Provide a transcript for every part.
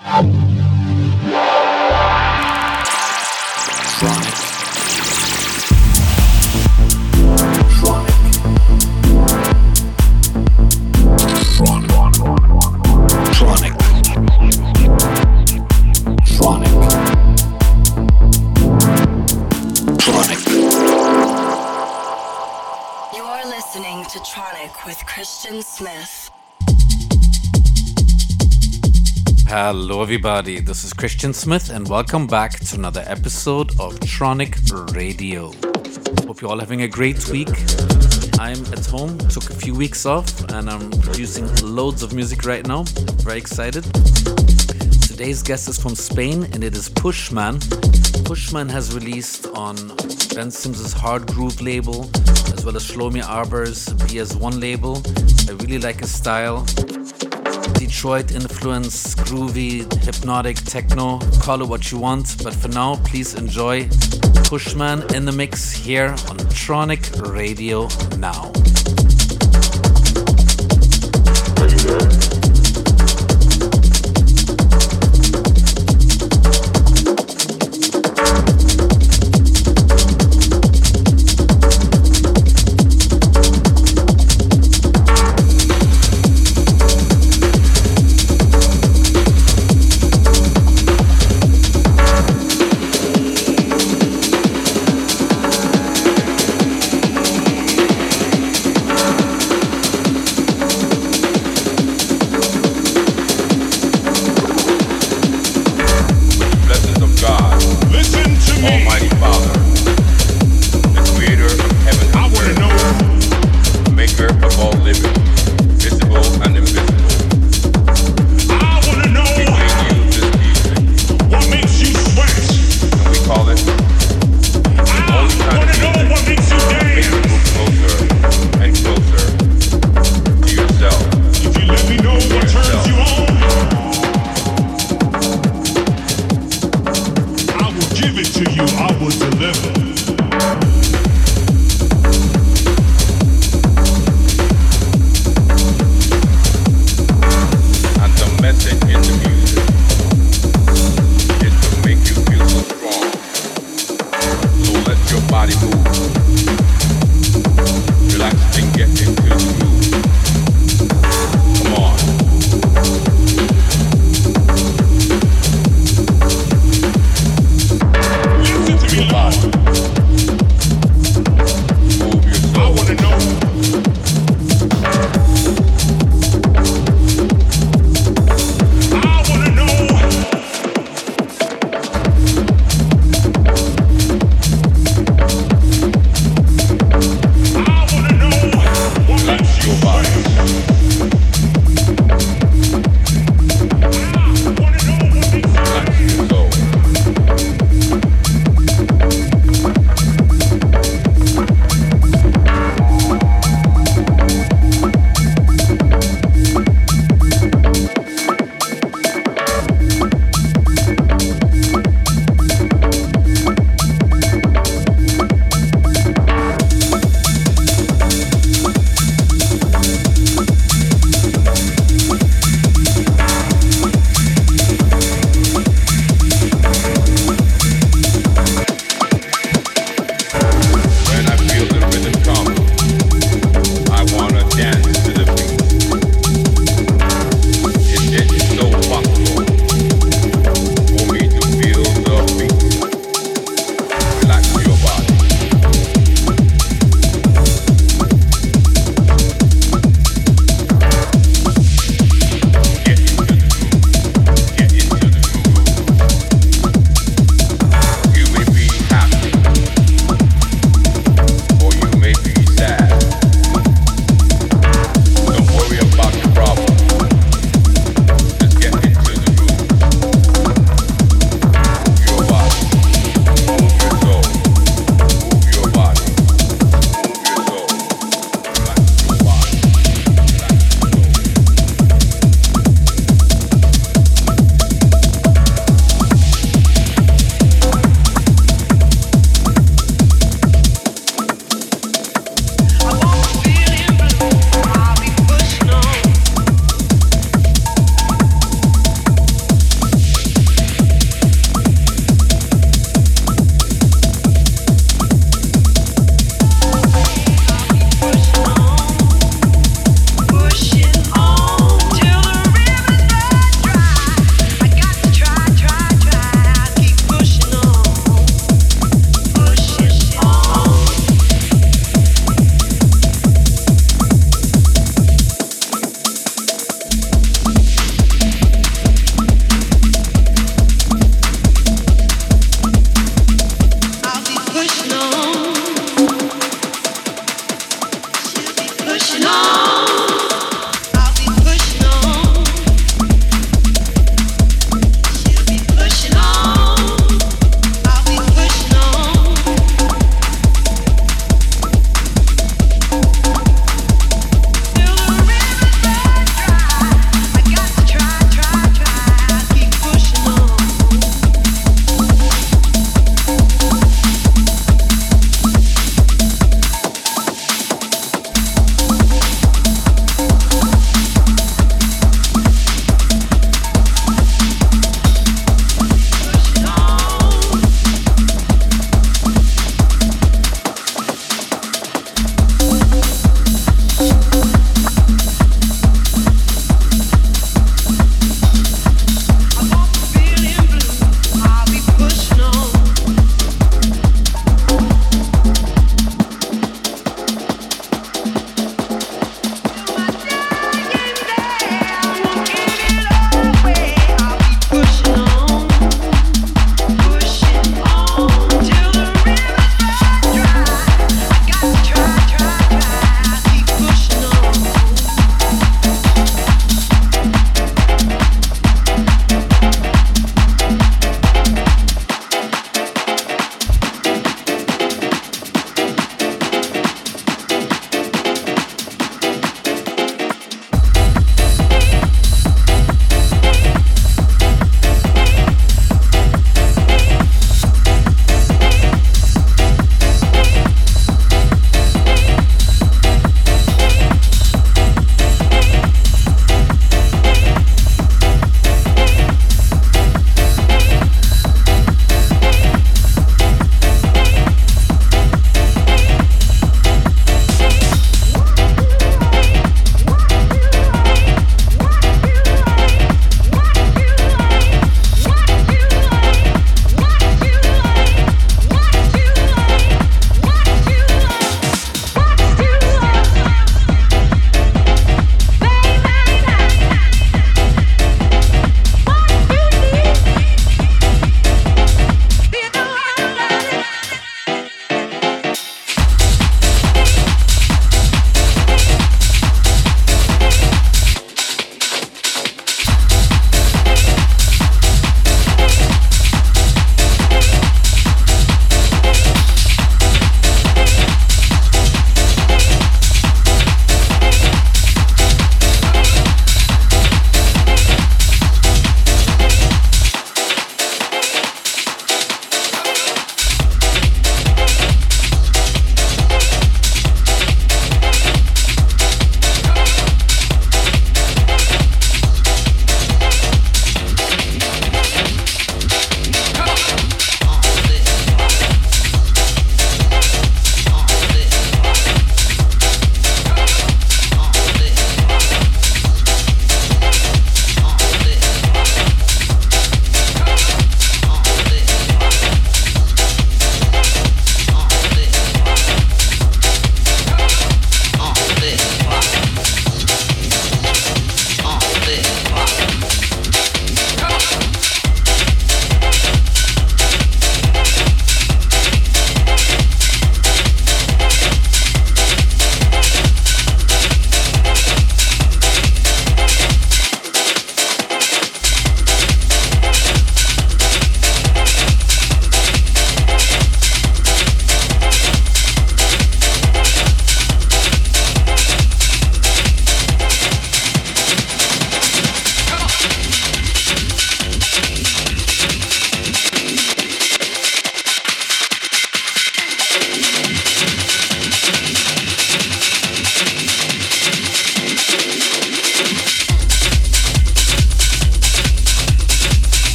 Um. Hello, everybody. This is Christian Smith, and welcome back to another episode of Tronic Radio. Hope you're all having a great week. I'm at home, took a few weeks off, and I'm producing loads of music right now. Very excited. Today's guest is from Spain, and it is Pushman. Pushman has released on Ben Sims' Hard Groove label, as well as Shlomi Aber's BS1 label. I really like his style. Detroit influence, groovy, hypnotic, techno, call it what you want. But for now, please enjoy Pushman in the mix here on Tronic Radio Now.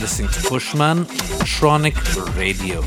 Listening to Pushman Tronic Radio.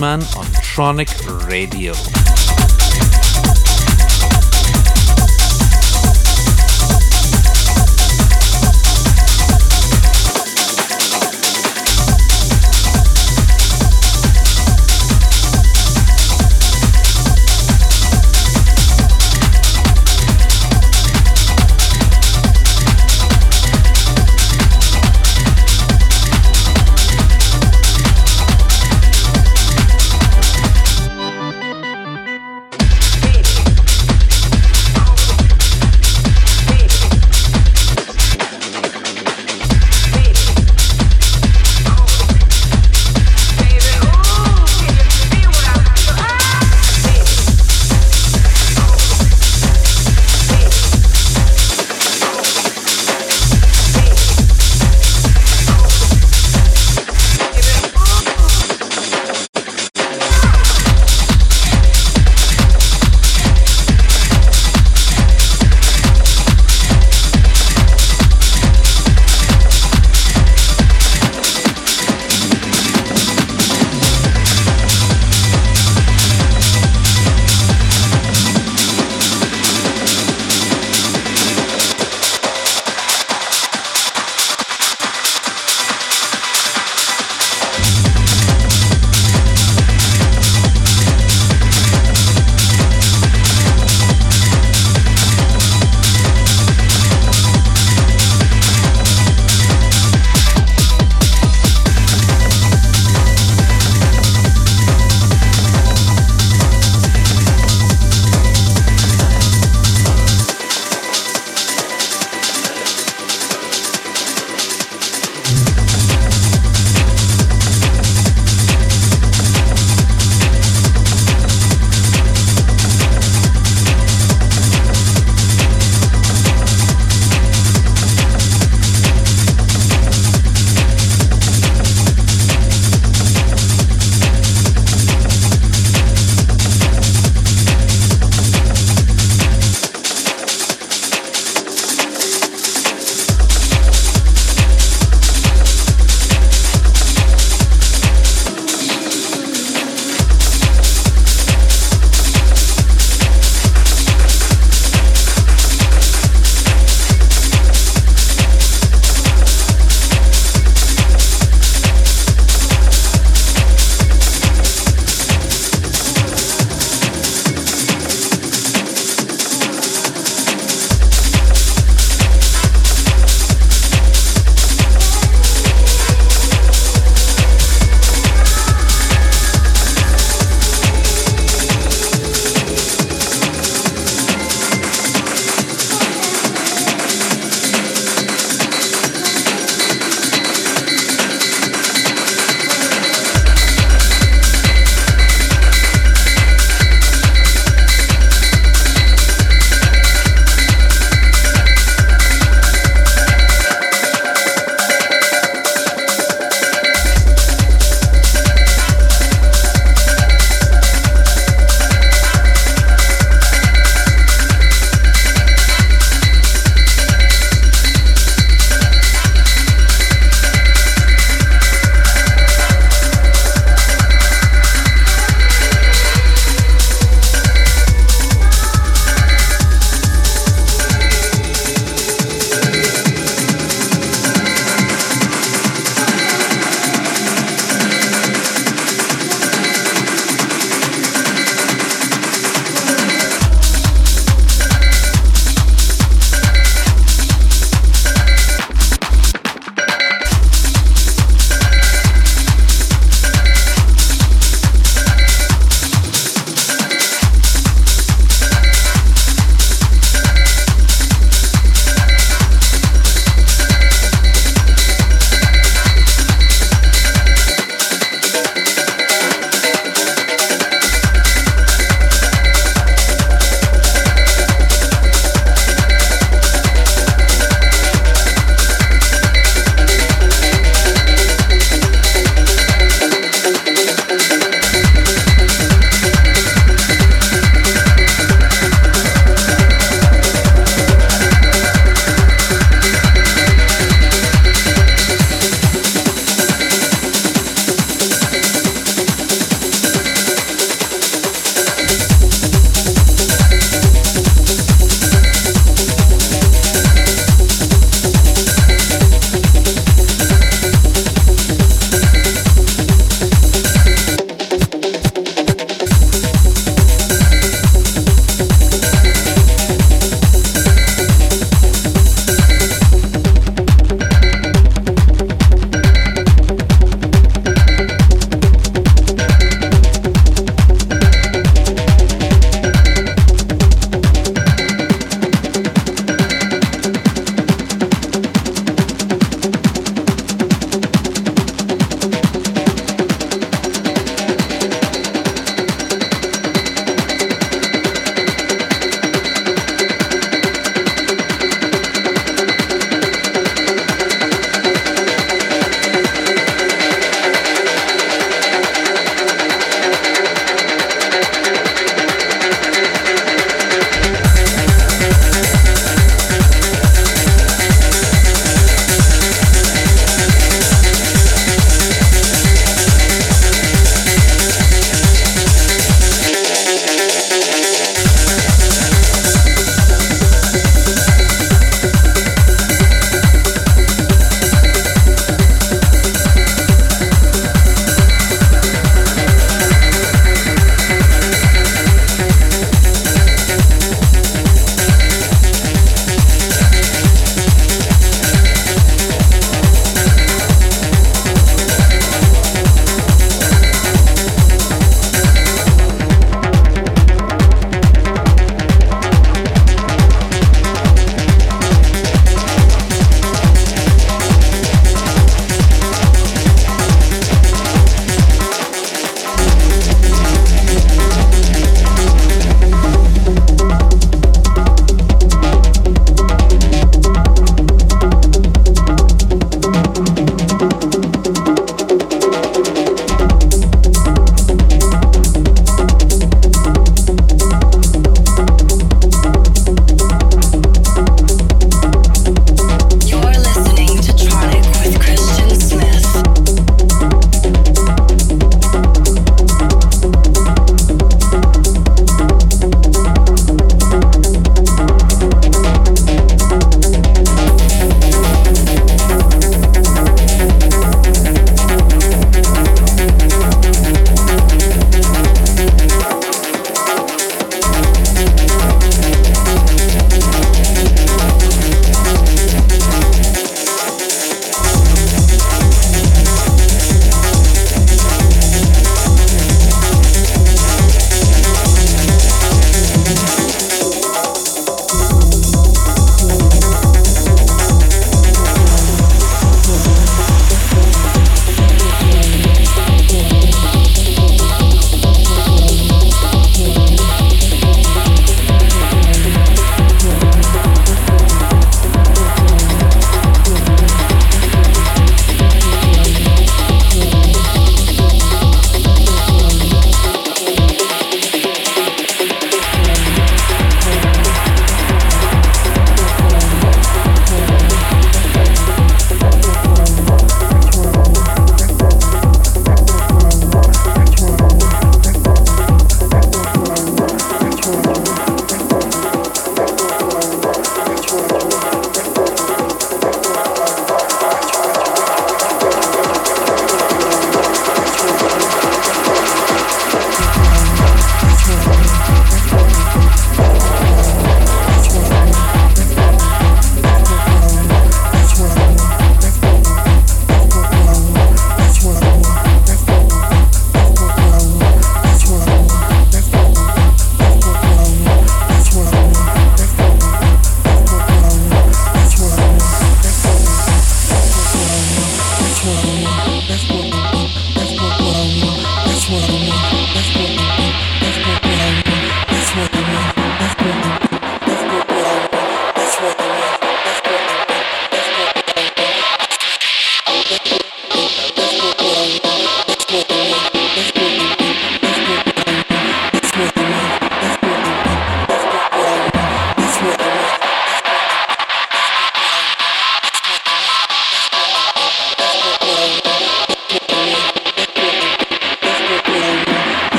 On Tronic Radio.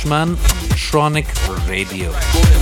Bushman on Tronic Radio.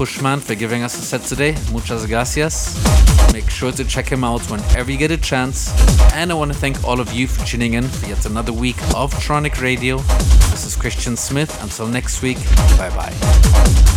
Pushman for giving us a set today. Muchas gracias. Make sure to check him out whenever you get a chance. And I want to thank all of you for tuning in for yet another week of Tronic Radio. This is Christian Smith. Until next week, bye bye.